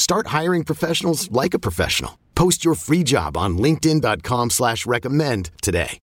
Start hiring professionals like a professional. Post your free job on linkedin.com slash recommend today.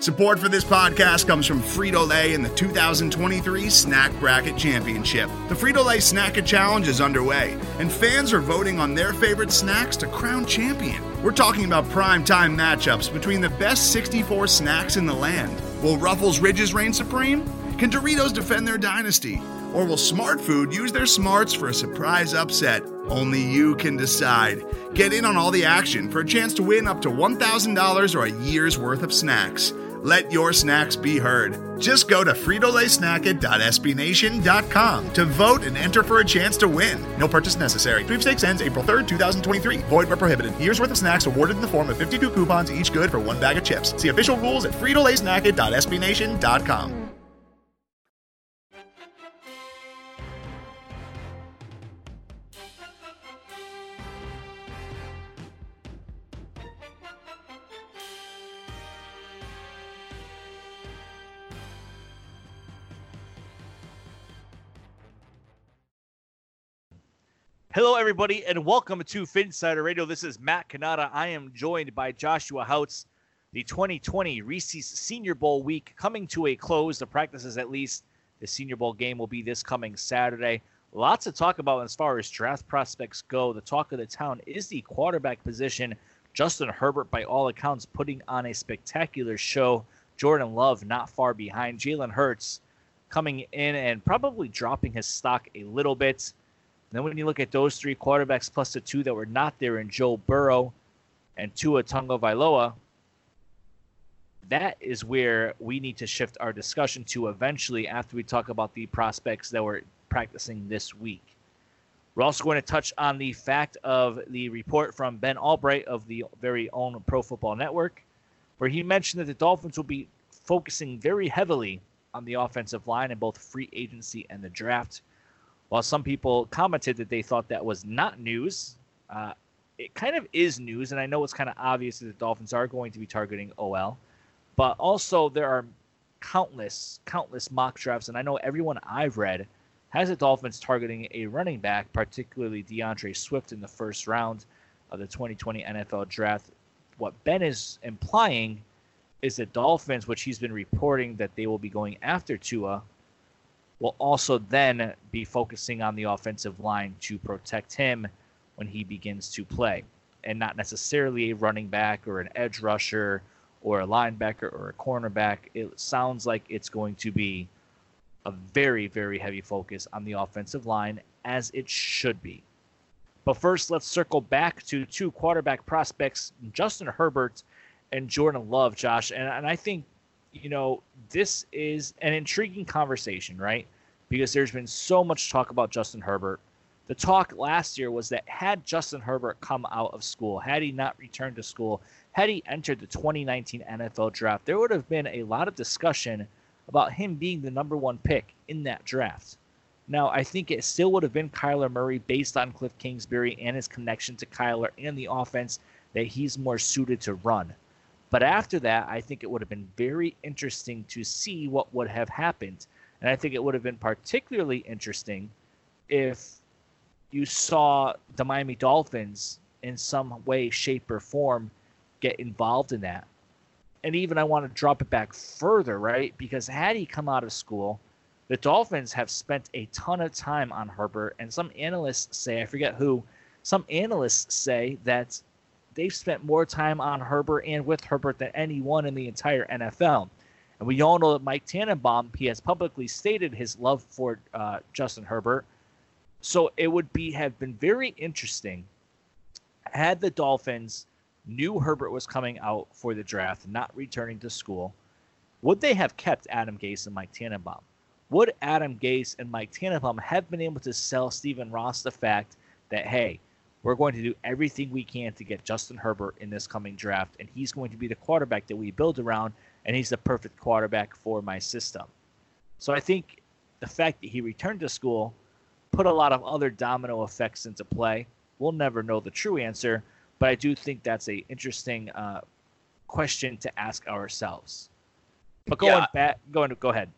Support for this podcast comes from Frito-Lay and the 2023 Snack Bracket Championship. The Frito-Lay Snack It Challenge is underway, and fans are voting on their favorite snacks to crown champion. We're talking about prime time matchups between the best 64 snacks in the land. Will Ruffles Ridges reign supreme? Can Doritos defend their dynasty? Or will Smart Food use their smarts for a surprise upset? Only you can decide. Get in on all the action for a chance to win up to $1,000 or a year's worth of snacks. Let your snacks be heard. Just go to fritolaysnacket.sbnation.com to vote and enter for a chance to win. No purchase necessary. Sweepstakes ends April 3rd, 2023. Void where prohibited. Year's worth of snacks awarded in the form of 52 coupons, each good for one bag of chips. See official rules at fritolaysnacket.sbnation.com. Hello, everybody, and welcome to Phinsider Radio. This is Matt Cannata. I am joined by Joshua Houts. The 2020 Reese's Senior Bowl week coming to a close. The practices, at least, the Senior Bowl game will be this coming Saturday. Lots to talk about as far as draft prospects go. The talk of the town is the quarterback position. Justin Herbert, by all accounts, putting on a spectacular show. Jordan Love not far behind. Jalen Hurts coming in and probably dropping his stock a little bit. Then when you look at those three quarterbacks plus the two that were not there in Joe Burrow and Tua Tagovailoa, that is where we need to shift our discussion to eventually after we talk about the prospects that were practicing this week. We're also going to touch on the fact of the report from Ben Allbright of the very own Pro Football Network, where he mentioned that the Dolphins will be focusing very heavily on the offensive line in both free agency and the draft. While some people commented that they thought that was not news, uh, it kind of is news, and I know it's kind of obvious that the Dolphins are going to be targeting OL, but also there are countless, countless mock drafts, and I know everyone I've read has the Dolphins targeting a running back, particularly DeAndre Swift in the first round of the 2020 NFL Draft. What Ben is implying is that Dolphins, which he's been reporting that they will be going after Tua, will also then be focusing on the offensive line to protect him when he begins to play, and not necessarily a running back or an edge rusher or a linebacker or a cornerback. It sounds like it's going to be a very, very heavy focus on the offensive line, as it should be. But first, let's circle back to two quarterback prospects, Justin Herbert and Jordan Love, Josh. And, and I think you know, this is an intriguing conversation, right? Because there's been so much talk about Justin Herbert. The talk last year was that had Justin Herbert come out of school, had he not returned to school, had he entered the 2019 NFL draft, there would have been a lot of discussion about him being the number one pick in that draft. Now, I think it still would have been Kyler Murray based on Cliff Kingsbury and his connection to Kyler and the offense that he's more suited to run. But after that, I think it would have been very interesting to see what would have happened. And I think it would have been particularly interesting if you saw the Miami Dolphins in some way, shape, or form get involved in that. And even I want to drop it back further, right? Because had he come out of school, the Dolphins have spent a ton of time on Herbert, and some analysts say, I forget who, some analysts say that they've spent more time on Herbert and with Herbert than anyone in the entire NFL. And we all know that Mike Tannenbaum, he has publicly stated his love for uh, Justin Herbert. So it would be have been very interesting had the Dolphins knew Herbert was coming out for the draft, not returning to school, would they have kept Adam Gase and Mike Tannenbaum? Would Adam Gase and Mike Tannenbaum have been able to sell Stephen Ross the fact that, hey, we're going to do everything we can to get Justin Herbert in this coming draft, and he's going to be the quarterback that we build around, and he's the perfect quarterback for my system. So I think the fact that he returned to school put a lot of other domino effects into play. We'll never know the true answer, but I do think that's a interesting uh, question to ask ourselves. But going yeah. back, going to go ahead.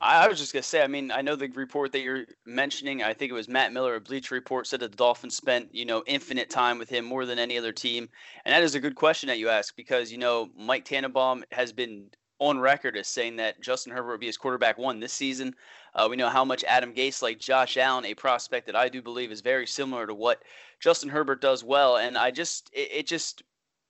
I was just gonna say. I mean, I know the report that you're mentioning. I think it was Matt Miller, a Bleacher Report, said that the Dolphins spent you know infinite time with him more than any other team, and that is a good question that you ask because you know Mike Tannenbaum has been on record as saying that Justin Herbert would be his quarterback one this season. Uh, we know how much Adam Gase like Josh Allen, a prospect that I do believe is very similar to what Justin Herbert does well. And I just, it, it just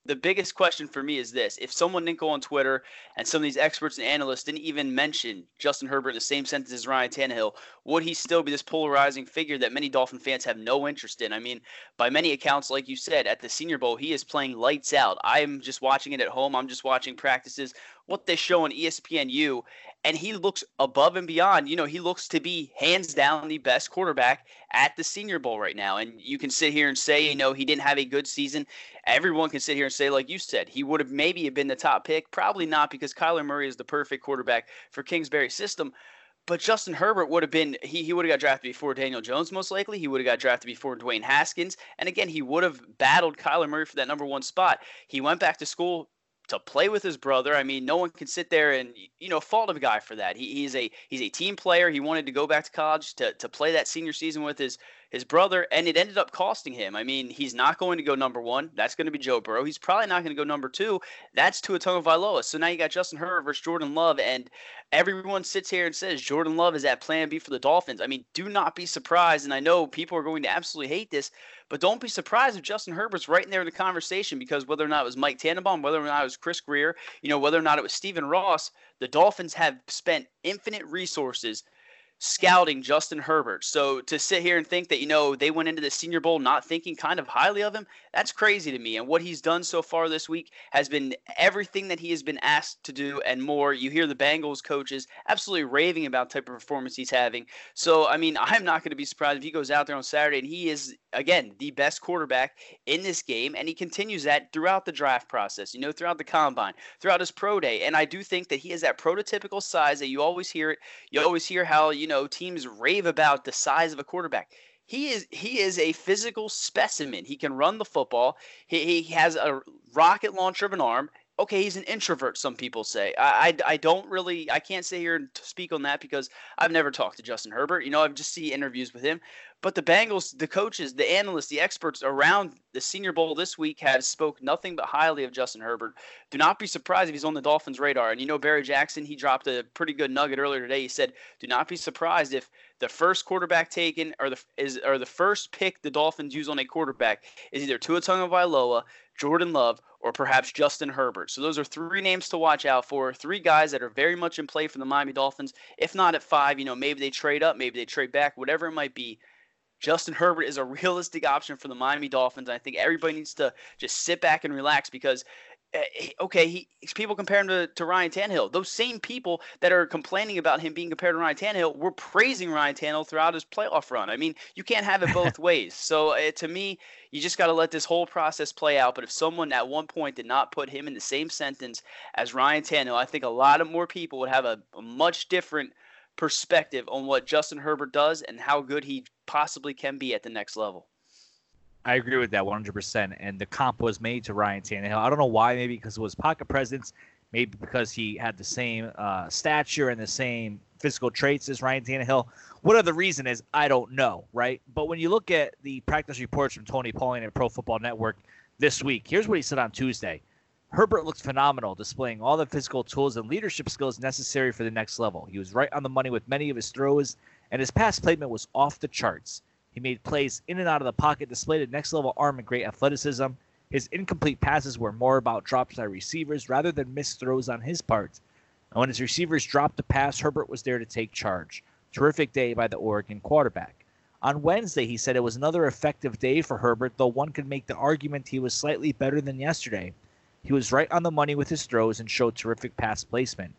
the biggest question for me is this if someone didn't go on Twitter and some of these experts and analysts didn't even mention Justin Herbert in the same sentence as Ryan Tannehill, would he still be this polarizing figure that many Dolphin fans have no interest in? I mean, by many accounts, like you said, at the Senior Bowl, he is playing lights out. I'm just watching it at home. I'm just watching practices, what they show on ESPNU, and he looks above and beyond. You know, he looks to be hands down the best quarterback at the Senior Bowl right now. And you can sit here and say, you know, he didn't have a good season. Everyone can sit here and say, like you said, he would have maybe been the top pick. Probably not because Kyler Murray is the perfect quarterback for Kingsbury's system. But Justin Herbert would have been he, he would have got drafted before Daniel Jones most likely. He would have got drafted before Dwayne Haskins. And again, he would have battled Kyler Murray for that number one spot. He went back to school to play with his brother. I mean, no one can sit there and you know fault a guy for that. He, he's a he's a team player. He wanted to go back to college to, to play that senior season with his his brother, and it ended up costing him. I mean, he's not going to go number one. That's going to be Joe Burrow. He's probably not going to go number two. That's Tua Tagovailoa. So now you got Justin Herbert versus Jordan Love, and everyone sits here and says Jordan Love is at Plan B for the Dolphins. I mean, do not be surprised, and I know people are going to absolutely hate this, but don't be surprised if Justin Herbert's right in there in the conversation because whether or not it was Mike Tannenbaum, whether or not it was Chris Grier, you know, whether or not it was Stephen Ross, the Dolphins have spent infinite resources scouting Justin Herbert. So to sit here and think that, you know, they went into the Senior Bowl not thinking kind of highly of him, that's crazy to me. And what he's done so far this week has been everything that he has been asked to do and more. You hear the Bengals coaches absolutely raving about type of performance he's having. So, I mean, I'm not going to be surprised if he goes out there on Saturday and he is, again, the best quarterback in this game. And he continues that throughout the draft process, you know, throughout the combine, throughout his pro day. And I do think that he has that prototypical size that you always hear it. You always hear how, you know, teams rave about the size of a quarterback. He is he is a physical specimen. He can run the football. He, he has a rocket launcher of an arm okay, he's an introvert. Some people say. I, I, I, don't really. I can't sit here and speak on that because I've never talked to Justin Herbert. You know, I've just seen interviews with him. But the Bengals, the coaches, the analysts, the experts around the Senior Bowl this week have spoke nothing but highly of Justin Herbert. Do not be surprised if he's on the Dolphins' radar. And you know, Barry Jackson, he dropped a pretty good nugget earlier today. He said, "Do not be surprised if the first quarterback taken or the is or the first pick the Dolphins use on a quarterback is either Tua Tagovailoa, Jordan Love, or perhaps Justin Herbert. So those are three names to watch out for. Three guys that are very much in play for the Miami Dolphins. If not at five, you know, maybe they trade up, maybe they trade back, whatever it might be. Justin Herbert is a realistic option for the Miami Dolphins. I think everybody needs to just sit back and relax because okay, he people compare him to, to Ryan Tannehill. Those same people that are complaining about him being compared to Ryan Tannehill were praising Ryan Tannehill throughout his playoff run. I mean, you can't have it both ways. So uh, to me, you just got to let this whole process play out. But if someone at one point did not put him in the same sentence as Ryan Tannehill, I think a lot of more people would have a, a much different perspective on what Justin Herbert does and how good he possibly can be at the next level. I agree with that 100%. And the comp was made to Ryan Tannehill. I don't know why. Maybe because it was pocket presence. Maybe because he had the same uh, stature and the same physical traits as Ryan Tannehill. What the reason is, I don't know, right? But when you look at the practice reports from Tony Pauline at Pro Football Network this week, here's what he said on Tuesday. Herbert looks phenomenal, displaying all the physical tools and leadership skills necessary for the next level. He was right on the money with many of his throws, and his pass placement was off the charts. He made plays in and out of the pocket, displayed a next level arm and great athleticism. His incomplete passes were more about drops by receivers rather than missed throws on his part. And when his receivers dropped the pass, Herbert was there to take charge. Terrific day by the Oregon quarterback. On Wednesday, he said it was another effective day for Herbert, though one could make the argument he was slightly better than yesterday. He was right on the money with his throws and showed terrific pass placement.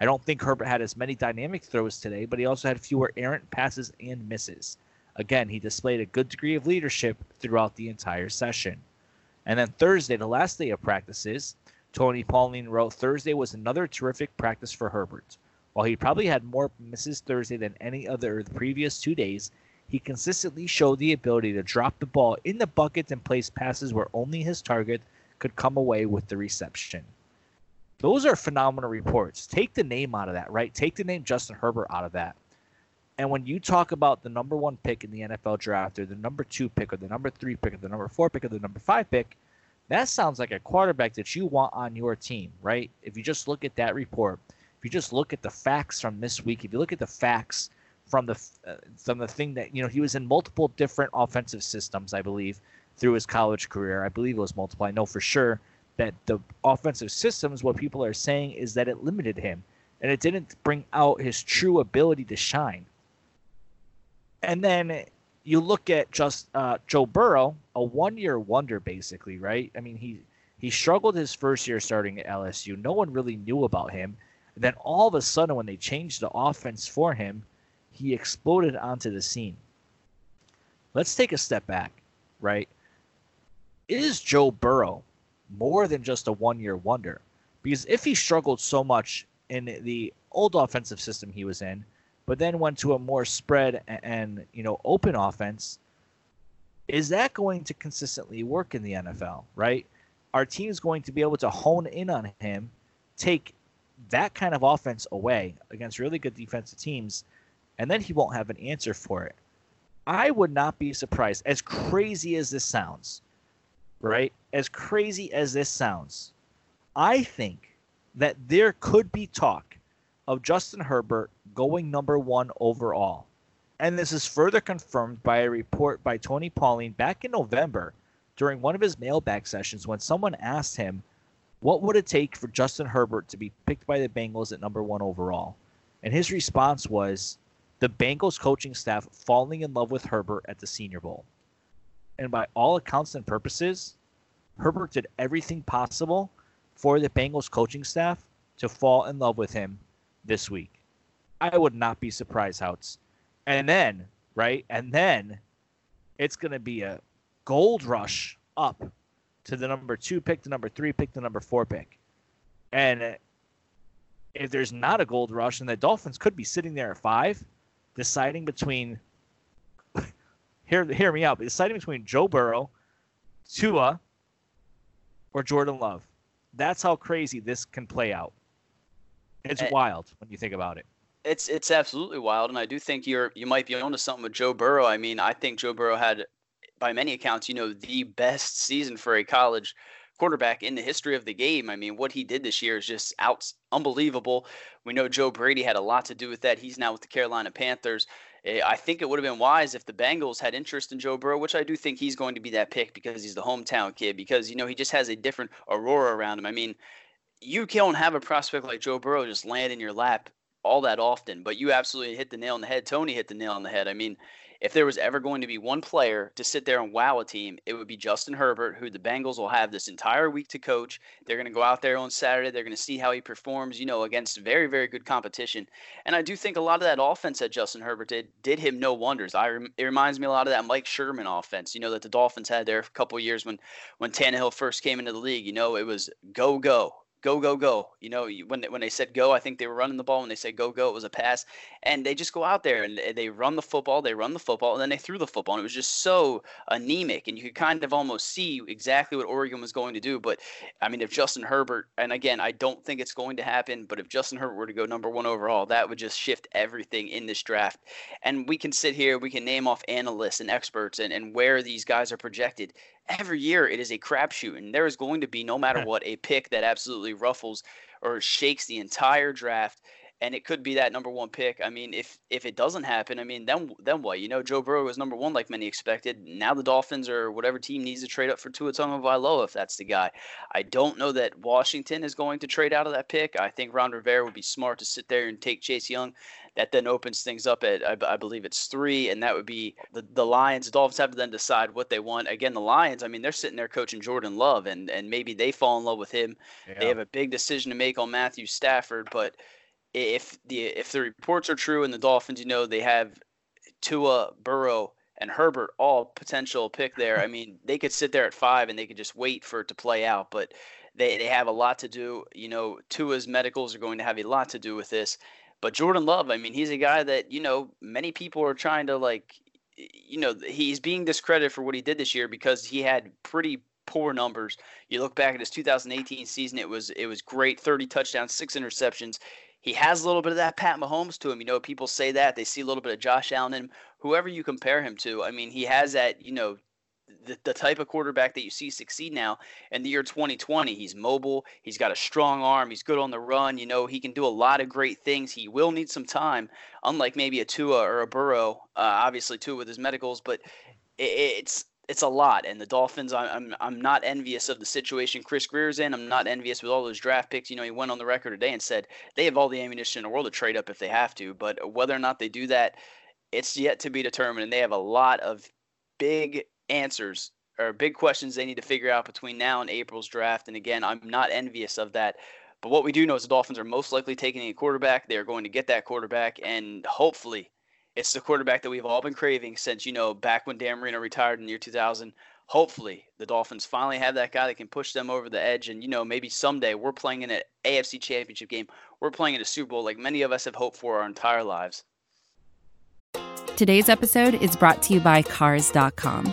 I don't think Herbert had as many dynamic throws today, but he also had fewer errant passes and misses. Again, he displayed a good degree of leadership throughout the entire session. And then Thursday, the last day of practices, Tony Pauline wrote Thursday was another terrific practice for Herbert. While he probably had more misses Thursday than any other the previous two days, he consistently showed the ability to drop the ball in the bucket and place passes where only his target could come away with the reception. Those are phenomenal reports. Take the name out of that, right? Take the name Justin Herbert out of that. And when you talk about the number one pick in the NFL draft, or the number two pick, or the number three pick, or the number four pick, or the number five pick, that sounds like a quarterback that you want on your team, right? If you just look at that report, if you just look at the facts from this week, if you look at the facts from the uh, from the thing that you know he was in multiple different offensive systems, I believe, through his college career. I believe it was multiple. I know for sure that the offensive systems, what people are saying is that it limited him and it didn't bring out his true ability to shine. And then you look at just uh, Joe Burrow, a one-year wonder, basically, right? I mean, he he struggled his first year starting at LSU. No one really knew about him. And then all of a sudden, when they changed the offense for him, he exploded onto the scene. Let's take a step back, right? Is Joe Burrow more than just a one-year wonder? Because if he struggled so much in the old offensive system he was in, but then went to a more spread and, and you know open offense, is that going to consistently work in the NFL? Right? Our team is going to be able to hone in on him, take that kind of offense away against really good defensive teams, and then he won't have an answer for it. I would not be surprised, as crazy as this sounds, right? As crazy as this sounds, I think that there could be talk of Justin Herbert going number one overall. And this is further confirmed by a report by Tony Pauline back in November during one of his mailbag sessions when someone asked him, What would it take for Justin Herbert to be picked by the Bengals at number one overall? And his response was, The Bengals coaching staff falling in love with Herbert at the Senior Bowl. And by all accounts and purposes, Herbert did everything possible for the Bengals coaching staff to fall in love with him this week. I would not be surprised how it's. And then, right? And then it's going to be a gold rush up to the number two pick, the number three pick, the number four pick. And if there's not a gold rush, and the Dolphins could be sitting there at five, deciding between. hear, hear me out, deciding between Joe Burrow, Tua, or Jordan Love. That's how crazy this can play out. It's and, wild when you think about it. It's it's absolutely wild, and I do think you're you might be onto something with Joe Burrow. I mean, I think Joe Burrow had, by many accounts, you know, the best season for a college quarterback in the history of the game. I mean, what he did this year is just out unbelievable. We know Joe Brady had a lot to do with that. He's now with the Carolina Panthers. Eh, I think it would have been wise if the Bengals had interest in Joe Burrow, which I do think he's going to be that pick because he's the hometown kid. Because you know he just has a different aurora around him. I mean, you can't have a prospect like Joe Burrow just land in your lap all that often, but you absolutely hit the nail on the head. Tony hit the nail on the head. I mean, if there was ever going to be one player to sit there and wow a team, it would be Justin Herbert, who the Bengals will have this entire week to coach. They're going to go out there on Saturday. They're going to see how he performs, you know, against very, very good competition. And I do think a lot of that offense that Justin Herbert did did him no wonders. I it reminds me a lot of that Mike Sherman offense, you know, that the Dolphins had there a couple years when when Tannehill first came into the league. You know, it was go go go, go, go. You know, when they, when they said go, I think they were running the ball. When they said go, go, it was a pass. And they just go out there and they run the football, they run the football, and then they threw the football. And it was just so anemic. And you could kind of almost see exactly what Oregon was going to do. But I mean, if Justin Herbert, and again, I don't think it's going to happen, but if Justin Herbert were to go number one overall, that would just shift everything in this draft. And we can sit here, we can name off analysts and experts and, and where these guys are projected every year it is a crapshoot, and there is going to be no matter what a pick that absolutely ruffles or shakes the entire draft. And it could be that number one pick. I mean, if if it doesn't happen, I mean, then then what? You know, Joe Burrow was number one like many expected. Now the Dolphins or whatever team needs to trade up for Tua Tagovailoa if that's the guy. I don't know that Washington is going to trade out of that pick. I think Ron Rivera would be smart to sit there and take Chase Young that then opens things up at I, I, believe it's three, and that would be the the Lions. The Dolphins have to then decide what they want. Again, the Lions. I mean, they're sitting there coaching Jordan Love, and and maybe they fall in love with him. Yeah. They have a big decision to make on Matthew Stafford, but if the if the reports are true and the Dolphins, you know, they have Tua, Burrow, and Herbert all potential pick there. I mean, they could sit there at five and they could just wait for it to play out, but they, they have a lot to do. You know, Tua's medicals are going to have a lot to do with this. But Jordan Love, I mean, he's a guy that, you know, many people are trying to like you know, he's being discredited for what he did this year because he had pretty poor numbers. You look back at his 2018 season, it was it was great, 30 touchdowns, 6 interceptions. He has a little bit of that Pat Mahomes to him. You know, people say that. They see a little bit of Josh Allen in him. Whoever you compare him to, I mean, he has that, you know, the, the type of quarterback that you see succeed now in the year 2020. He's mobile. He's got a strong arm. He's good on the run. You know, he can do a lot of great things. He will need some time, unlike maybe a Tua or a Burrow. Uh, obviously, Tua with his medicals, but it, it's it's a lot. And the Dolphins, I'm I'm not envious of the situation Chris Grier's in. I'm not envious with all those draft picks. You know, he went on the record today and said they have all the ammunition in the world to trade up if they have to. But whether or not they do that, it's yet to be determined. And they have a lot of big answers or big questions they need to figure out between now and April's draft. And again, I'm not envious of that. But what we do know is the Dolphins are most likely taking a quarterback. They are going to get that quarterback, and hopefully, it's the quarterback that we've all been craving since you know back when Dan Marino retired in the year 2000. Hopefully, the Dolphins finally have that guy that can push them over the edge, and you know maybe someday we're playing in an AFC Championship game. We're playing in a Super Bowl like many of us have hoped for our entire lives. Today's episode is brought to you by Cars.com.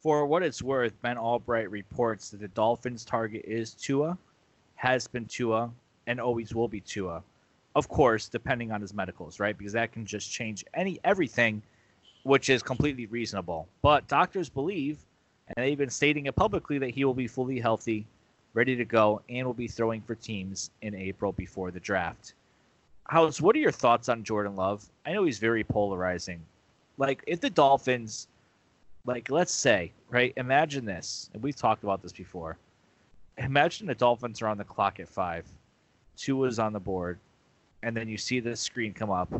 For what it's worth, Ben Allbright reports that the Dolphins' target is Tua, has been Tua, and always will be Tua. Of course, depending on his medicals, right? Because that can just change any everything, which is completely reasonable. But doctors believe, and they've been stating it publicly, that he will be fully healthy, ready to go, and will be throwing for teams in April before the draft. House, what are your thoughts on Jordan Love? I know he's very polarizing. Like, if the Dolphins like let's say, right? Imagine this, and we've talked about this before. Imagine the Dolphins are on the clock at five, Tua's on the board, and then you see the screen come up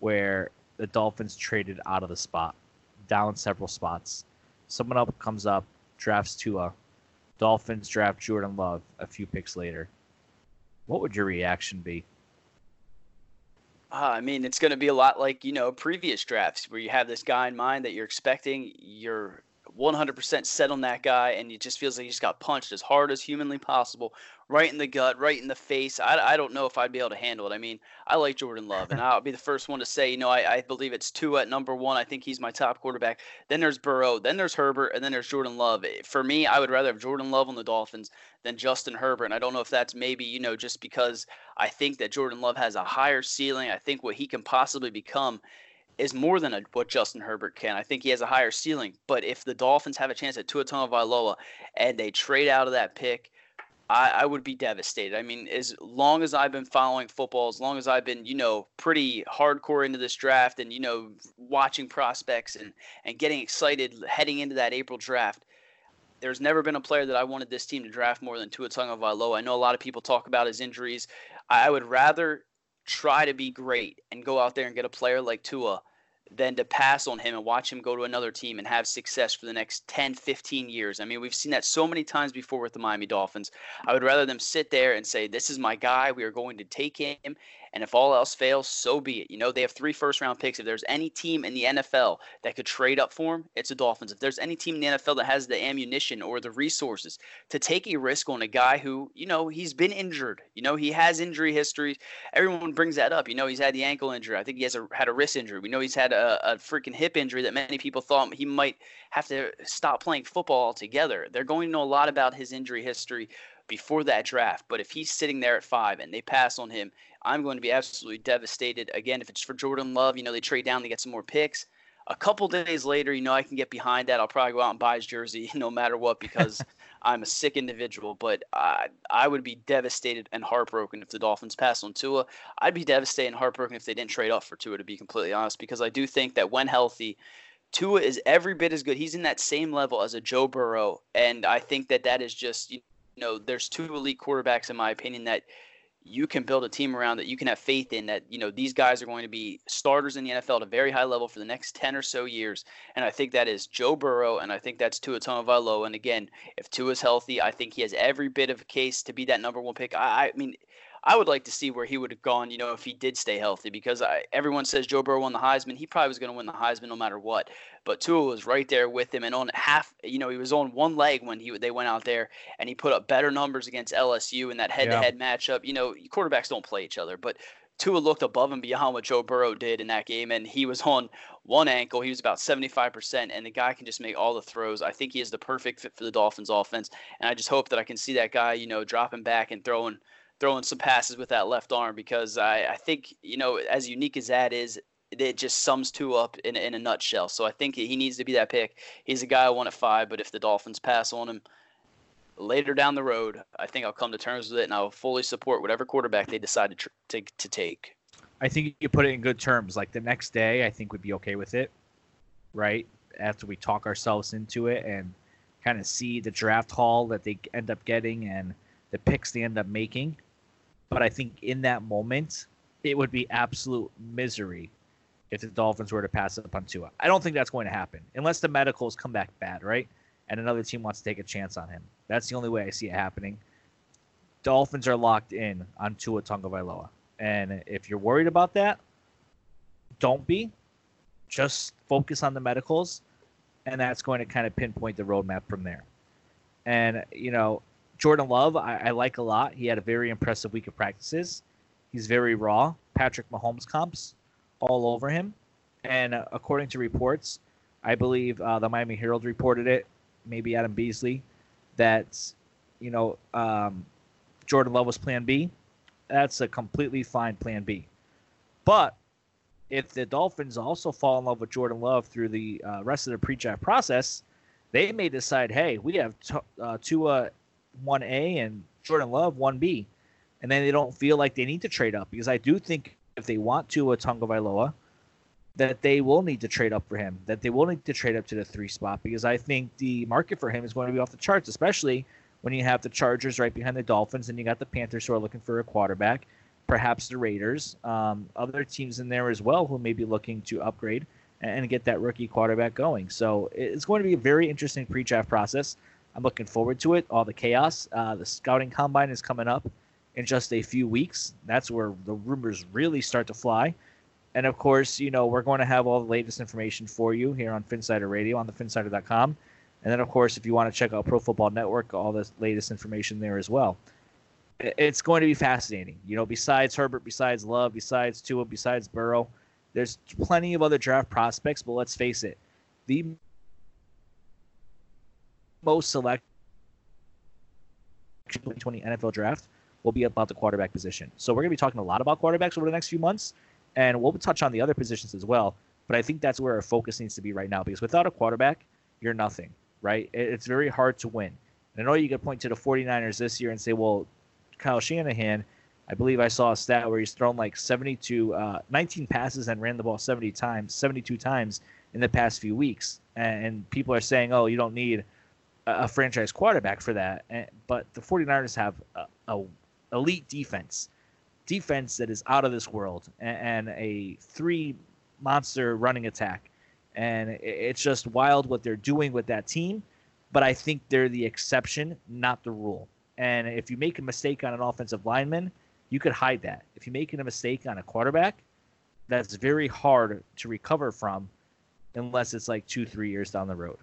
where the Dolphins traded out of the spot, down several spots. Someone up comes up, drafts Tua. Dolphins draft Jordan Love a few picks later. What would your reaction be? Uh, I mean, it's going to be a lot like, you know, previous drafts where you have this guy in mind that you're expecting, you're 100% set on that guy, and it just feels like he just got punched as hard as humanly possible, right in the gut, right in the face. I, I don't know if I'd be able to handle it. I mean, I like Jordan Love, and I'll be the first one to say, you know, I, I believe it's Tua at number one. I think he's my top quarterback. Then there's Burrow, then there's Herbert, and then there's Jordan Love. Eh, for me, I would rather have Jordan Love on the Dolphins than Justin Herbert. And I don't know if that's maybe, you know, just because I think that Jordan Love has a higher ceiling. I think what he can possibly become is more than a, what Justin Herbert can. I think he has a higher ceiling. But if the Dolphins have a chance at Tua Tagovailoa and they trade out of that pick, I, I, would be devastated. I mean, as long as I've been following football, as long as I've been, you know, pretty hardcore into this draft and, you know, watching prospects and, and getting excited heading into that April draft, there's never been a player that I wanted this team to draft more than Tua Tagovailoa. I know a lot of people talk about his injuries. I would rather try to be great and go out there and get a player like Tua than to pass on him and watch him go to another team and have success for the next 10, 15 years. I mean, we've seen that so many times before with the Miami Dolphins. I would rather them sit there and say, This is my guy. We are going to take him. And if all else fails, so be it. You know, they have three first round picks. If there's any team in the NFL that could trade up for him, it's the Dolphins. If there's any team in the NFL that has the ammunition or the resources to take a risk on a guy who, you know, he's been injured, you know, he has injury history. Everyone brings that up. You know, he's had the ankle injury. I think he has a, had a wrist injury. We know he's had a, a freaking hip injury that many people thought he might have to stop playing football altogether. They're going to know a lot about his injury history before that draft. But if he's sitting there at five and they pass on him, I'm going to be absolutely devastated. Again, if it's for Jordan Love, you know, they trade down, they get some more picks. A couple days later, you know, I can get behind that. I'll probably go out and buy his jersey no matter what because I'm a sick individual. But I, I would be devastated and heartbroken if the Dolphins pass on Tua. I'd be devastated and heartbroken if they didn't trade up for Tua, to be completely honest, because I do think that when healthy, Tua is every bit as good. He's in that same level as a Joe Burrow, and I think that that is just you know there's two elite quarterbacks in my opinion that you can build a team around that you can have faith in that you know these guys are going to be starters in the NFL at a very high level for the next 10 or so years. And I think that is Joe Burrow and I think that's Tua Tagovailoa. And again if Tua is healthy I think he has every bit of a case to be that number 1 pick. I, I mean I would like to see where he would have gone, you know, if he did stay healthy, because I, everyone says Joe Burrow won the Heisman. He probably was going to win the Heisman no matter what. But Tua was right there with him, and on half, you know, he was on one leg when he they went out there, and he put up better numbers against LSU in that head-to-head yeah. matchup. You know, quarterbacks don't play each other, but Tua looked above and beyond what Joe Burrow did in that game, and he was on one ankle. He was about 75%, and the guy can just make all the throws. I think he is the perfect fit for the Dolphins offense, and I just hope that I can see that guy, you know, dropping back and throwing – throwing some passes with that left arm because I, I think, you know, as unique as that is, it just sums Tua up in, in a nutshell. So I think he needs to be that pick. He's a guy I want at five, but if the Dolphins pass on him later down the road, I think I'll come to terms with it and I'll fully support whatever quarterback they decide to, tr- to, to take. I think you put it in good terms. Like the next day, I think we'd be okay with it, right? After we talk ourselves into it and kind of see the draft haul that they end up getting and the picks they end up making but I think in that moment, it would be absolute misery if the Dolphins were to pass up on Tua. I don't think that's going to happen unless the medicals come back bad, right? And another team wants to take a chance on him. That's the only way I see it happening. Dolphins are locked in on Tua Tagovailoa, and if you're worried about that, don't be. Just focus on the medicals, and that's going to kind of pinpoint the roadmap from there. And you know, Jordan Love, I, I, like a lot. He had a very impressive week of practices. He's very raw. Patrick Mahomes comps all over him. And uh, according to reports, I believe uh, the Miami Herald reported it, maybe Adam Beasley, that, you know, um, Jordan Love was plan B. That's a completely fine plan B. But if the Dolphins also fall in love with Jordan Love through the uh, rest of the pre-draft process, they may decide, hey, we have t- uh, Tua 1A and Jordan Love 1B. And then they don't feel like they need to trade up because I do think if they want to a Tagovailoa, that they will need to trade up for him, that they will need to trade up to the three spot because I think the market for him is going to be off the charts, especially when you have the Chargers right behind the Dolphins and you got the Panthers who are looking for a quarterback, perhaps the Raiders, um, other teams in there as well who may be looking to upgrade and get that rookie quarterback going. So it's going to be a very interesting pre-draft process. I'm looking forward to it. All the chaos. Uh, the scouting combine is coming up in just a few weeks. That's where the rumors really start to fly. And of course, you know, we're going to have all the latest information for you here on Phinsider Radio on the phinsider.com. And then, of course, if you want to check out Pro Football Network, all the latest information there as well. It's going to be fascinating. You know, besides Herbert, besides Love, besides Tua, besides Burrow, there's plenty of other draft prospects, but let's face it, the most select 2020 NFL draft will be about the quarterback position. So we're going to be talking a lot about quarterbacks over the next few months, and we'll touch on the other positions as well. But I think that's where our focus needs to be right now because without a quarterback, you're nothing, right? It's very hard to win. And I know you could point to the 49ers this year and say, well, Kyle Shanahan, I believe I saw a stat where he's thrown like 72, uh, 19 passes and ran the ball 70 times, 72 times in the past few weeks. And people are saying, oh, you don't need – a franchise quarterback for that. Eh, but the 49ers have a, a elite defense, defense that is out of this world, and, a three monster running attack. And it's just wild what they're doing with that team. But I think they're the exception, not the rule. And if you make a mistake on an offensive lineman, you could hide that. If you make a mistake on a quarterback, that's very hard to recover from unless it's like two, three years down the road.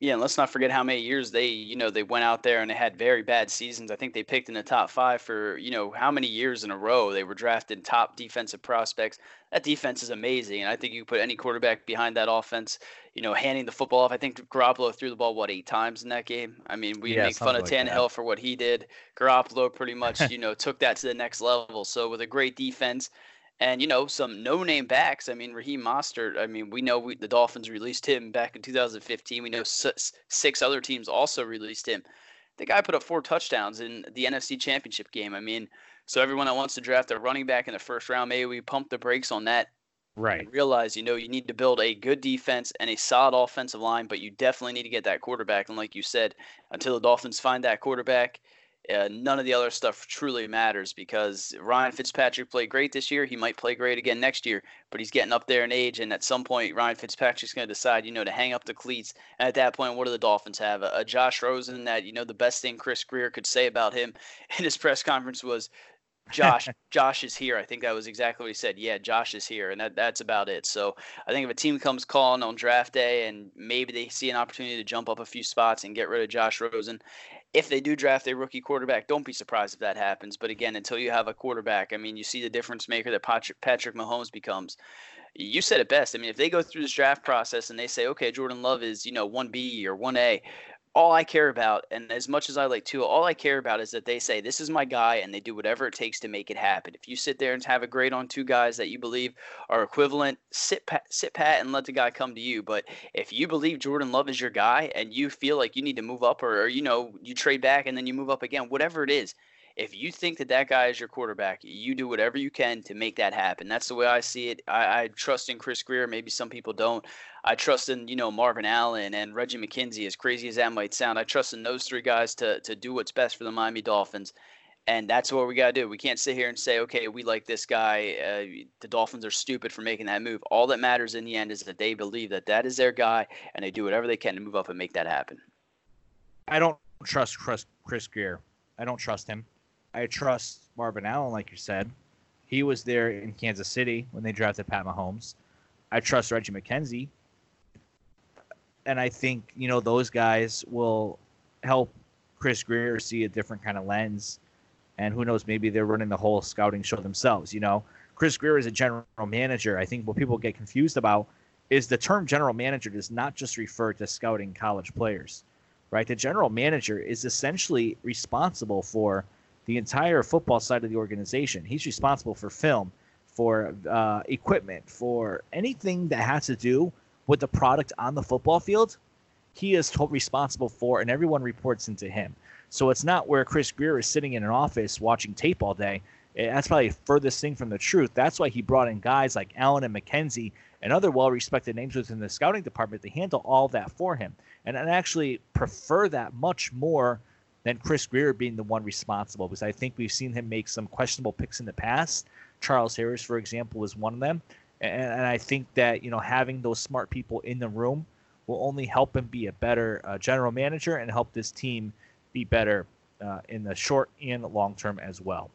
Yeah, and let's not forget how many years they, you know, they went out there and they had very bad seasons. I think they picked in the top five for, you know, how many years in a row they were drafted top defensive prospects. That defense is amazing, and I think you put any quarterback behind that offense, you know, handing the football off. I think Garoppolo threw the ball what eight times in that game. I mean, we yeah, make fun of like Tannehill that. for what he did. Garoppolo pretty much, you know, took that to the next level. So with a great defense and you know some no-name backs. I mean, Raheem Mostert. I mean, we know we, the Dolphins released him back in 2015. We know six other teams also released him. The guy put up four touchdowns in the NFC Championship game. I mean, so everyone that wants to draft a running back in the first round, maybe we pump the brakes on that. Right. realize, you know, you need to build a good defense and a solid offensive line, but you definitely need to get that quarterback. And like you said, until the Dolphins find that quarterback, none of the other stuff truly matters because Ryan Fitzpatrick played great this year. He might play great again next year, but he's getting up there in age, and at some point, Ryan Fitzpatrick's going to decide, you know, to hang up the cleats. And at that point, what do the Dolphins have? A, a Josh Rosen that, you know, the best thing Chris Grier could say about him in his press conference was, Josh, Josh is here. I think that was exactly what he said. Yeah, Josh is here, and that, that's about it. So I think if a team comes calling on draft day and maybe they see an opportunity to jump up a few spots and get rid of Josh Rosen, if they do draft a rookie quarterback, don't be surprised if that happens. But again, until you have a quarterback, I mean, you see the difference maker that Patrick, Patrick Mahomes becomes. You said it best. I mean, if they go through this draft process and they say, okay, Jordan Love is, you know, 1B or 1A, all I care about, and as much as I like Tua, all I care about is that they say this is my guy, and they do whatever it takes to make it happen. If you sit there and have a grade on two guys that you believe are equivalent, sit pat, sit pat, and let the guy come to you. But if you believe Jordan Love is your guy, and you feel like you need to move up, or, or you know you trade back and then you move up again, whatever it is, if you think that that guy is your quarterback, you do whatever you can to make that happen. That's the way I see it. I, I trust in Chris Grier. Maybe some people don't. I trust in you know Marvin Allen and Reggie McKenzie. As crazy as that might sound, I trust in those three guys to to do what's best for the Miami Dolphins. And that's what we got to do. We can't sit here and say, okay, we like this guy. Uh, the Dolphins are stupid for making that move. All that matters in the end is that they believe that that is their guy, and they do whatever they can to move up and make that happen. I don't trust Chris, Chris Grier. I don't trust him. I trust Marvin Allen, like you said. He was there in Kansas City when they drafted Pat Mahomes. I trust Reggie McKenzie. And I think, you know, those guys will help Chris Grier see a different kind of lens. And who knows, maybe they're running the whole scouting show themselves. You know, Chris Grier is a general manager. I think what people get confused about is the term general manager does not just refer to scouting college players, right? The general manager is essentially responsible for the entire football side of the organization. He's responsible for film, for uh, equipment, for anything that has to do with the product on the football field. He is responsible for, and everyone reports into him. So it's not where Chris Grier is sitting in an office watching tape all day. Eh, that's probably furthest thing from the truth. That's why he brought in guys like Allen and McKenzie and other well-respected names within the scouting department to handle all that for him. And I actually prefer that much more than Chris Grier being the one responsible because I think we've seen him make some questionable picks in the past. Charles Harris, for example, was one of them. And, and I think that, you know, having those smart people in the room will only help him be a better uh, general manager and help this team be better uh, in the short and long term as well.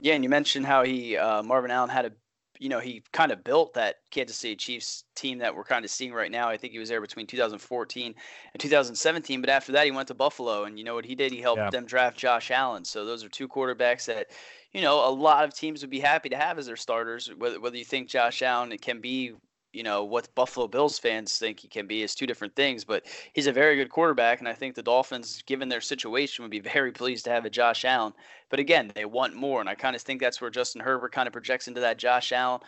Yeah, and you mentioned how he uh, Marvin Allen had a you know, he kind of built that Kansas City Chiefs team that we're kind of seeing right now. I think he was there between 2014 and 2017, but after that he went to Buffalo, and you know what he did? He helped yeah. them draft Josh Allen. So those are two quarterbacks that, you know, a lot of teams would be happy to have as their starters. Whether whether you think Josh Allen can be you know what Buffalo Bills fans think he can be is two different things. But he's a very good quarterback, and I think the Dolphins, given their situation, would be very pleased to have a Josh Allen. But again, they want more, and I kind of think that's where Justin Herbert kind of projects into that Josh Allen.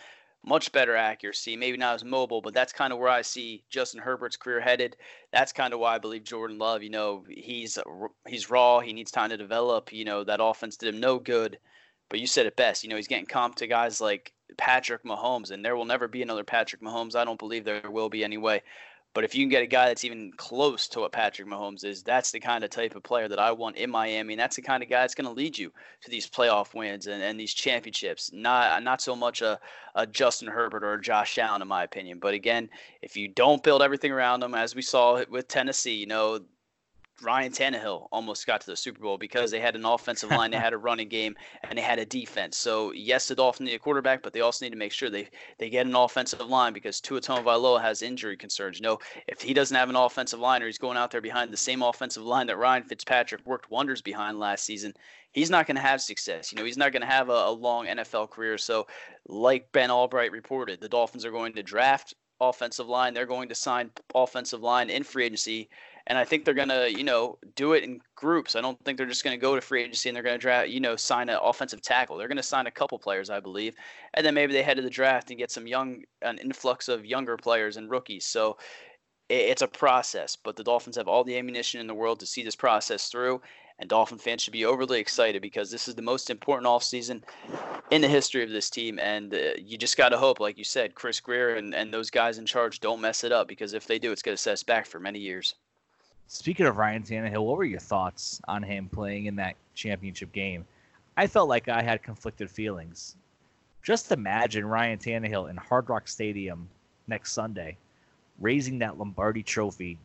Much better accuracy, maybe not as mobile, but that's kind of where I see Justin Herbert's career headed. That's kind of why I believe Jordan Love. You know, he's he's raw. He needs time to develop. You know, that offense did him no good. But you said it best. You know, he's getting comped to guys like Patrick Mahomes, and there will never be another Patrick Mahomes. I don't believe there will be anyway. But if you can get a guy that's even close to what Patrick Mahomes is, that's the kind of type of player that I want in Miami. And that's the kind of guy that's going to lead you to these playoff wins and, and these championships. Not not so much a, a Justin Herbert or a Josh Allen, in my opinion. But again, if you don't build everything around them, as we saw with Tennessee, you know, Ryan Tannehill almost got to the Super Bowl because they had an offensive line, they had a running game, and they had a defense. So yes, the Dolphins need a quarterback, but they also need to make sure they they get an offensive line because Tua Tagovailoa has injury concerns. You know, if he doesn't have an offensive line or he's going out there behind the same offensive line that Ryan Fitzpatrick worked wonders behind last season, he's not going to have success. You know, he's not going to have a, a long NFL career. So, like Ben Allbright reported, the Dolphins are going to draft offensive line. They're going to sign offensive line in free agency and I think they're gonna, you know, do it in groups. I don't think they're just gonna go to free agency and they're gonna draft, you know, sign an offensive tackle. They're gonna sign a couple players, I believe, and then maybe they head to the draft and get some young, an influx of younger players and rookies. So it's a process, but the Dolphins have all the ammunition in the world to see this process through. And Dolphin fans should be overly excited because this is the most important offseason in the history of this team. And uh, you just got to hope, like you said, Chris Grier and, and those guys in charge don't mess it up because if they do, it's going to set us back for many years. Speaking of Ryan Tannehill, what were your thoughts on him playing in that championship game? I felt like I had conflicted feelings. Just imagine Ryan Tannehill in Hard Rock Stadium next Sunday, raising that Lombardi trophy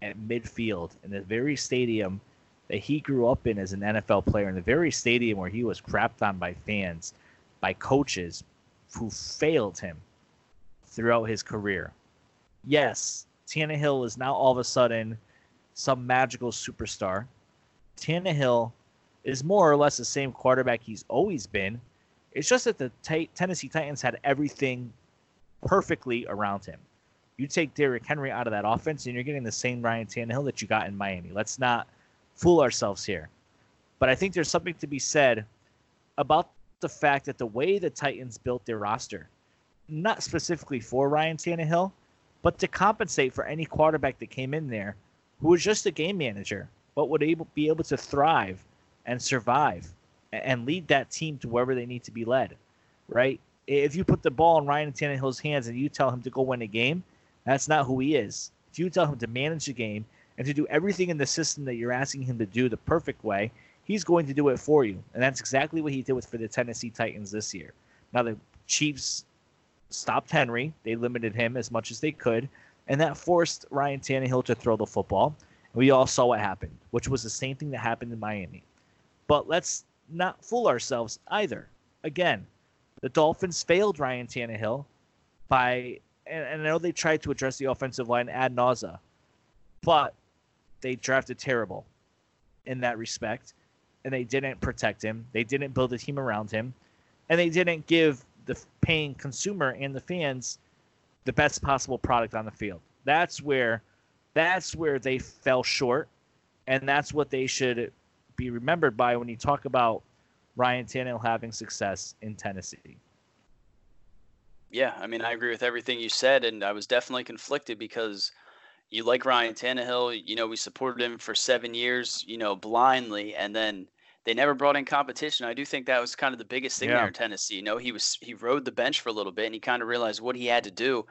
at midfield in the very stadium that he grew up in as an NFL player, in the very stadium where he was crapped on by fans, by coaches who failed him throughout his career. Yes, Tannehill is now all of a sudden – some magical superstar. Tannehill is more or less the same quarterback he's always been. It's just that the t- Tennessee Titans had everything perfectly around him. You take Derrick Henry out of that offense, and you're getting the same Ryan Tannehill that you got in Miami. Let's not fool ourselves here. But I think there's something to be said about the fact that the way the Titans built their roster, not specifically for Ryan Tannehill, but to compensate for any quarterback that came in there who was just a game manager, but would able, be able to thrive and survive and lead that team to wherever they need to be led, right? If you put the ball in Ryan Tannehill's hands and you tell him to go win a game, that's not who he is. If you tell him to manage the game and to do everything in the system that you're asking him to do the perfect way, he's going to do it for you. And that's exactly what he did with for the Tennessee Titans this year. Now the Chiefs stopped Henry. They limited him as much as they could and that forced Ryan Tannehill to throw the football. We all saw what happened, which was the same thing that happened in Miami. But let's not fool ourselves either. Again, the Dolphins failed Ryan Tannehill by, and, and I know they tried to address the offensive line ad nauseum, but they drafted terrible in that respect, and they didn't protect him. They didn't build a team around him, and they didn't give the paying consumer and the fans – the best possible product on the field. That's where that's where they fell short, and that's what they should be remembered by when you talk about Ryan Tannehill having success in Tennessee. Yeah, I mean, I agree with everything you said, and I was definitely conflicted because you like Ryan Tannehill. You know, we supported him for seven years, you know, blindly, and then they never brought in competition. I do think that was kind of the biggest thing yeah. there in Tennessee. You know, he was he rode the bench for a little bit and he kind of realized what he had to do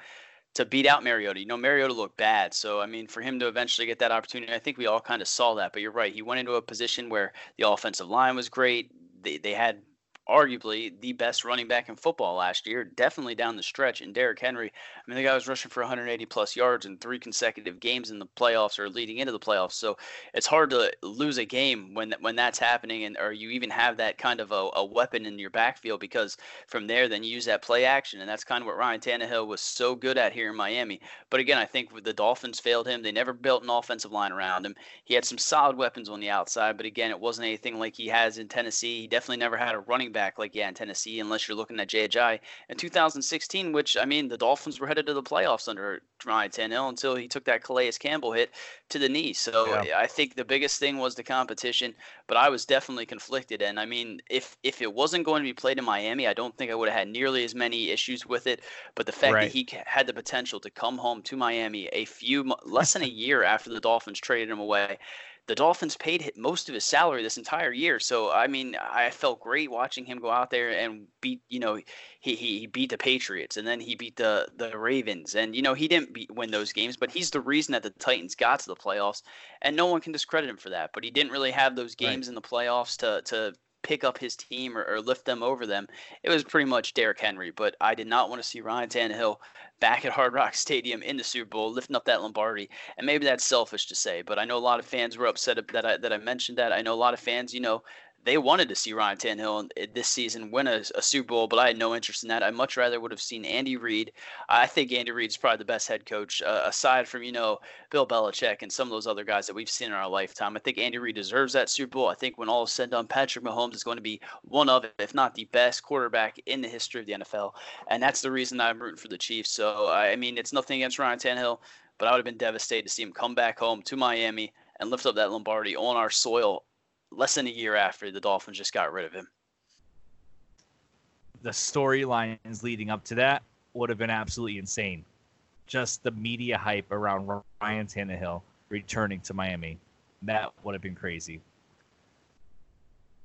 to beat out Mariota. You know, Mariota looked bad. So, I mean, for him to eventually get that opportunity, I think we all kind of saw that. But you're right. He went into a position where the offensive line was great. They, they had arguably the best running back in football last year, definitely down the stretch. And Derrick Henry, I mean, the guy was rushing for 180 plus yards in three consecutive games in the playoffs or leading into the playoffs. So it's hard to lose a game when when that's happening, and or you even have that kind of a, a weapon in your backfield because from there, then you use that play action, and that's kind of what Ryan Tannehill was so good at here in Miami. But again, I think the Dolphins failed him. They never built an offensive line around him. He had some solid weapons on the outside, but again, it wasn't anything like he has in Tennessee. He definitely never had a running back back like yeah in Tennessee, unless you're looking at Ajayi in 2016, which I mean the Dolphins were headed to the playoffs under Ryan Tannehill until he took that Calais Campbell hit to the knee. So yeah. I think the biggest thing was the competition, but I was definitely conflicted. And I mean, if if it wasn't going to be played in Miami, I don't think I would have had nearly as many issues with it. But the fact right. that he had the potential to come home to Miami a few less than a year after the Dolphins traded him away the Dolphins paid most of his salary this entire year. So I mean, I felt great watching him go out there and beat. You know, he he beat the Patriots and then he beat the the Ravens. And you know, he didn't beat, win those games, but he's the reason that the Titans got to the playoffs. And no one can discredit him for that. But he didn't really have those games right. in the playoffs to to pick up his team or, or, lift them over them. It was pretty much Derrick Henry, but I did not want to see Ryan Tannehill back at Hard Rock Stadium in the Super Bowl, lifting up that Lombardi. And maybe that's selfish to say, but I know a lot of fans were upset that I, that I mentioned that. I know a lot of fans, you know, they wanted to see Ryan Tannehill this season win a, a, Super Bowl, but I had no interest in that. I much rather would have seen Andy Reid. I think Andy Reid's probably the best head coach, uh, aside from you know Bill Belichick and some of those other guys that we've seen in our lifetime. I think Andy Reid deserves that Super Bowl. I think when all is said and done, Patrick Mahomes is going to be one of, if not the best quarterback in the history of the NFL, and that's the reason I'm rooting for the Chiefs. So I mean, it's nothing against Ryan Tannehill, but I would have been devastated to see him come back home to Miami and lift up that Lombardi on our soil less than a year after the Dolphins just got rid of him. The storylines leading up to that would have been absolutely insane. Just the media hype around Ryan Tannehill returning to Miami. That would have been crazy.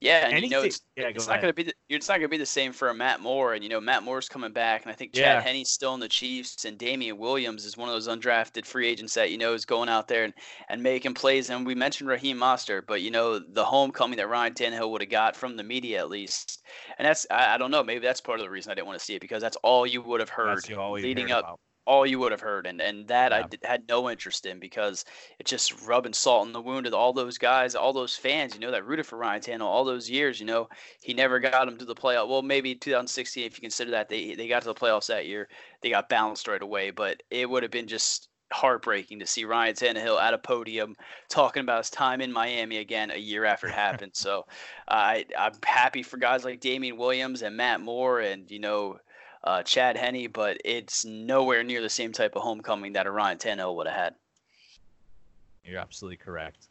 Yeah, and Anything, you know it's, yeah, it's not going to be the, it's not going to be the same for a Matt Moore, and you know Matt Moore's coming back, and I think Chad yeah. Henne's still in the Chiefs, and Damien Williams is one of those undrafted free agents that you know is going out there and, and making plays. And we mentioned Raheem Mostert, but you know the homecoming that Ryan Tannehill would have got from the media at least, and that's I, I, don't know maybe that's part of the reason I didn't want to see it because that's all you would have heard leading up. About all you would have heard, and and that yeah. I did, had no interest in because it's just rubbing salt in the wound of all those guys, all those fans, you know, that rooted for Ryan Tannehill all those years. You know, he never got them to the playoff. Well, maybe 2016, if you consider that they they got to the playoffs that year, they got bounced right away. But it would have been just heartbreaking to see Ryan Tannehill at a podium talking about his time in Miami again a year after it happened. so I I'm happy for guys like Damien Williams and Matt Moore and you know uh, Chad Henne, but it's nowhere near the same type of homecoming that Ryan Tannehill would have had. You're absolutely correct.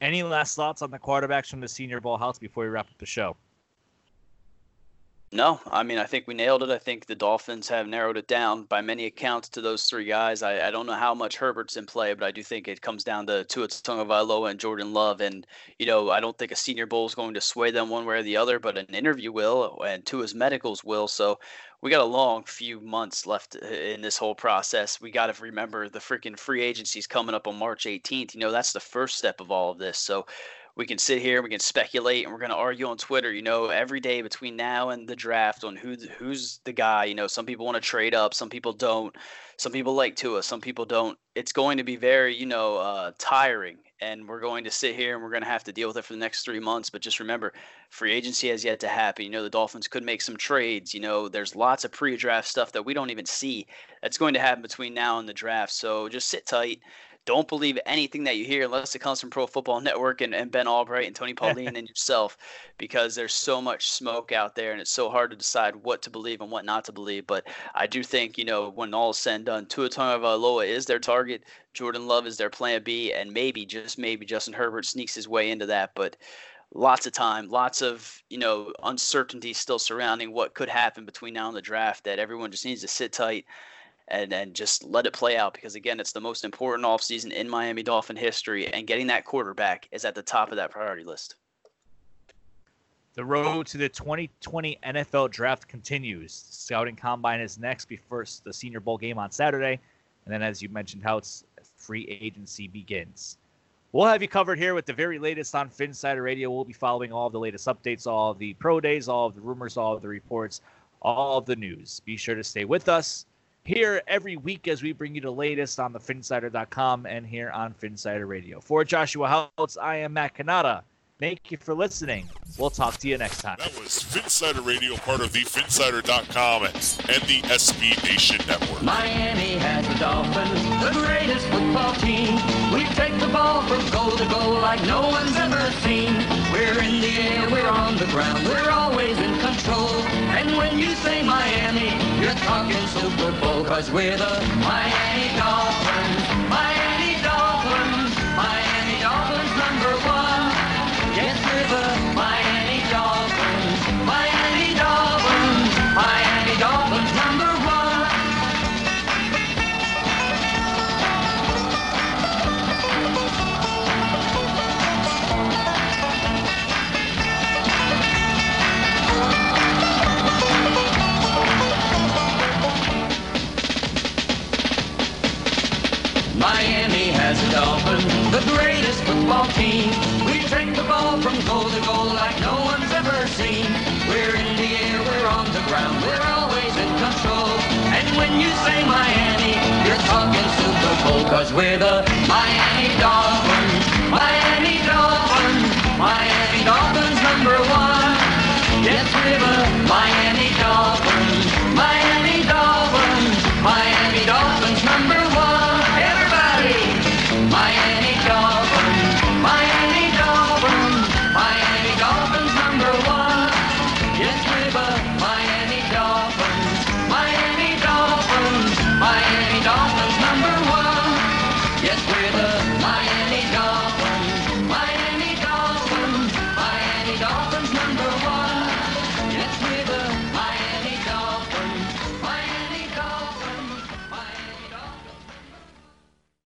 Any last thoughts on the quarterbacks from the Senior Bowl house before we wrap up the show? No, I mean, I think we nailed it. I think the Dolphins have narrowed it down by many accounts to those three guys. I, I don't know how much Herbert's in play, but I do think it comes down to Tua Tagovailoa and Jordan Love. And, you know, I don't think a Senior Bowl is going to sway them one way or the other, but an interview will, and Tua's medicals will. So we got a long few months left in this whole process. We got to remember the freaking free agency's coming up on March 18th. You know, that's the first step of all of this. So we can sit here, we can speculate, and we're going to argue on Twitter. You know, every day between now and the draft on who who's the guy. You know, some people want to trade up, some people don't. Some people like Tua, some people don't. It's going to be very, you know, uh, tiring, and we're going to sit here and we're going to have to deal with it for the next three months. But just remember, free agency has yet to happen. You know, the Dolphins could make some trades. You know, there's lots of pre-draft stuff that we don't even see that's going to happen between now and the draft. So just sit tight don't believe anything that you hear unless it comes from Pro Football Network and, and Ben Allbright and Tony Pauline and yourself, because there's so much smoke out there and it's so hard to decide what to believe and what not to believe. But I do think, you know, when all is said and done, Tua Tagovailoa is their target, Jordan Love is their plan B, and maybe, just maybe, Justin Herbert sneaks his way into that. But lots of time, lots of, you know, uncertainty still surrounding what could happen between now and the draft that everyone just needs to sit tight and and just let it play out because again it's the most important offseason in Miami Dolphin history and getting that quarterback is at the top of that priority list. The road to the 2020 NFL draft continues. Scouting combine is next before the Senior Bowl game on Saturday, and then as you mentioned how it's free agency begins. We'll have you covered here with the very latest on Phinsider Radio. We'll be following all of the latest updates, all of the pro days, all of the rumors, all of the reports, all of the news. Be sure to stay with us here every week as we bring you the latest on the Phinsider.com and here on Phinsider Radio. For Joshua Houtz, I am Matt Cannata. Thank you for listening. We'll talk to you next time. That was Phinsider Radio, part of the Phinsider.com and the SB Nation Network. Miami has the Dolphins, the greatest football team. We take the ball from goal to goal like no one's ever seen. We're in the air, we're on the ground, we're always in control. And when you say Miami, you're talking Super Bowl, cause we're the Miami Dolphins. Cause we're the Miami Dolphins.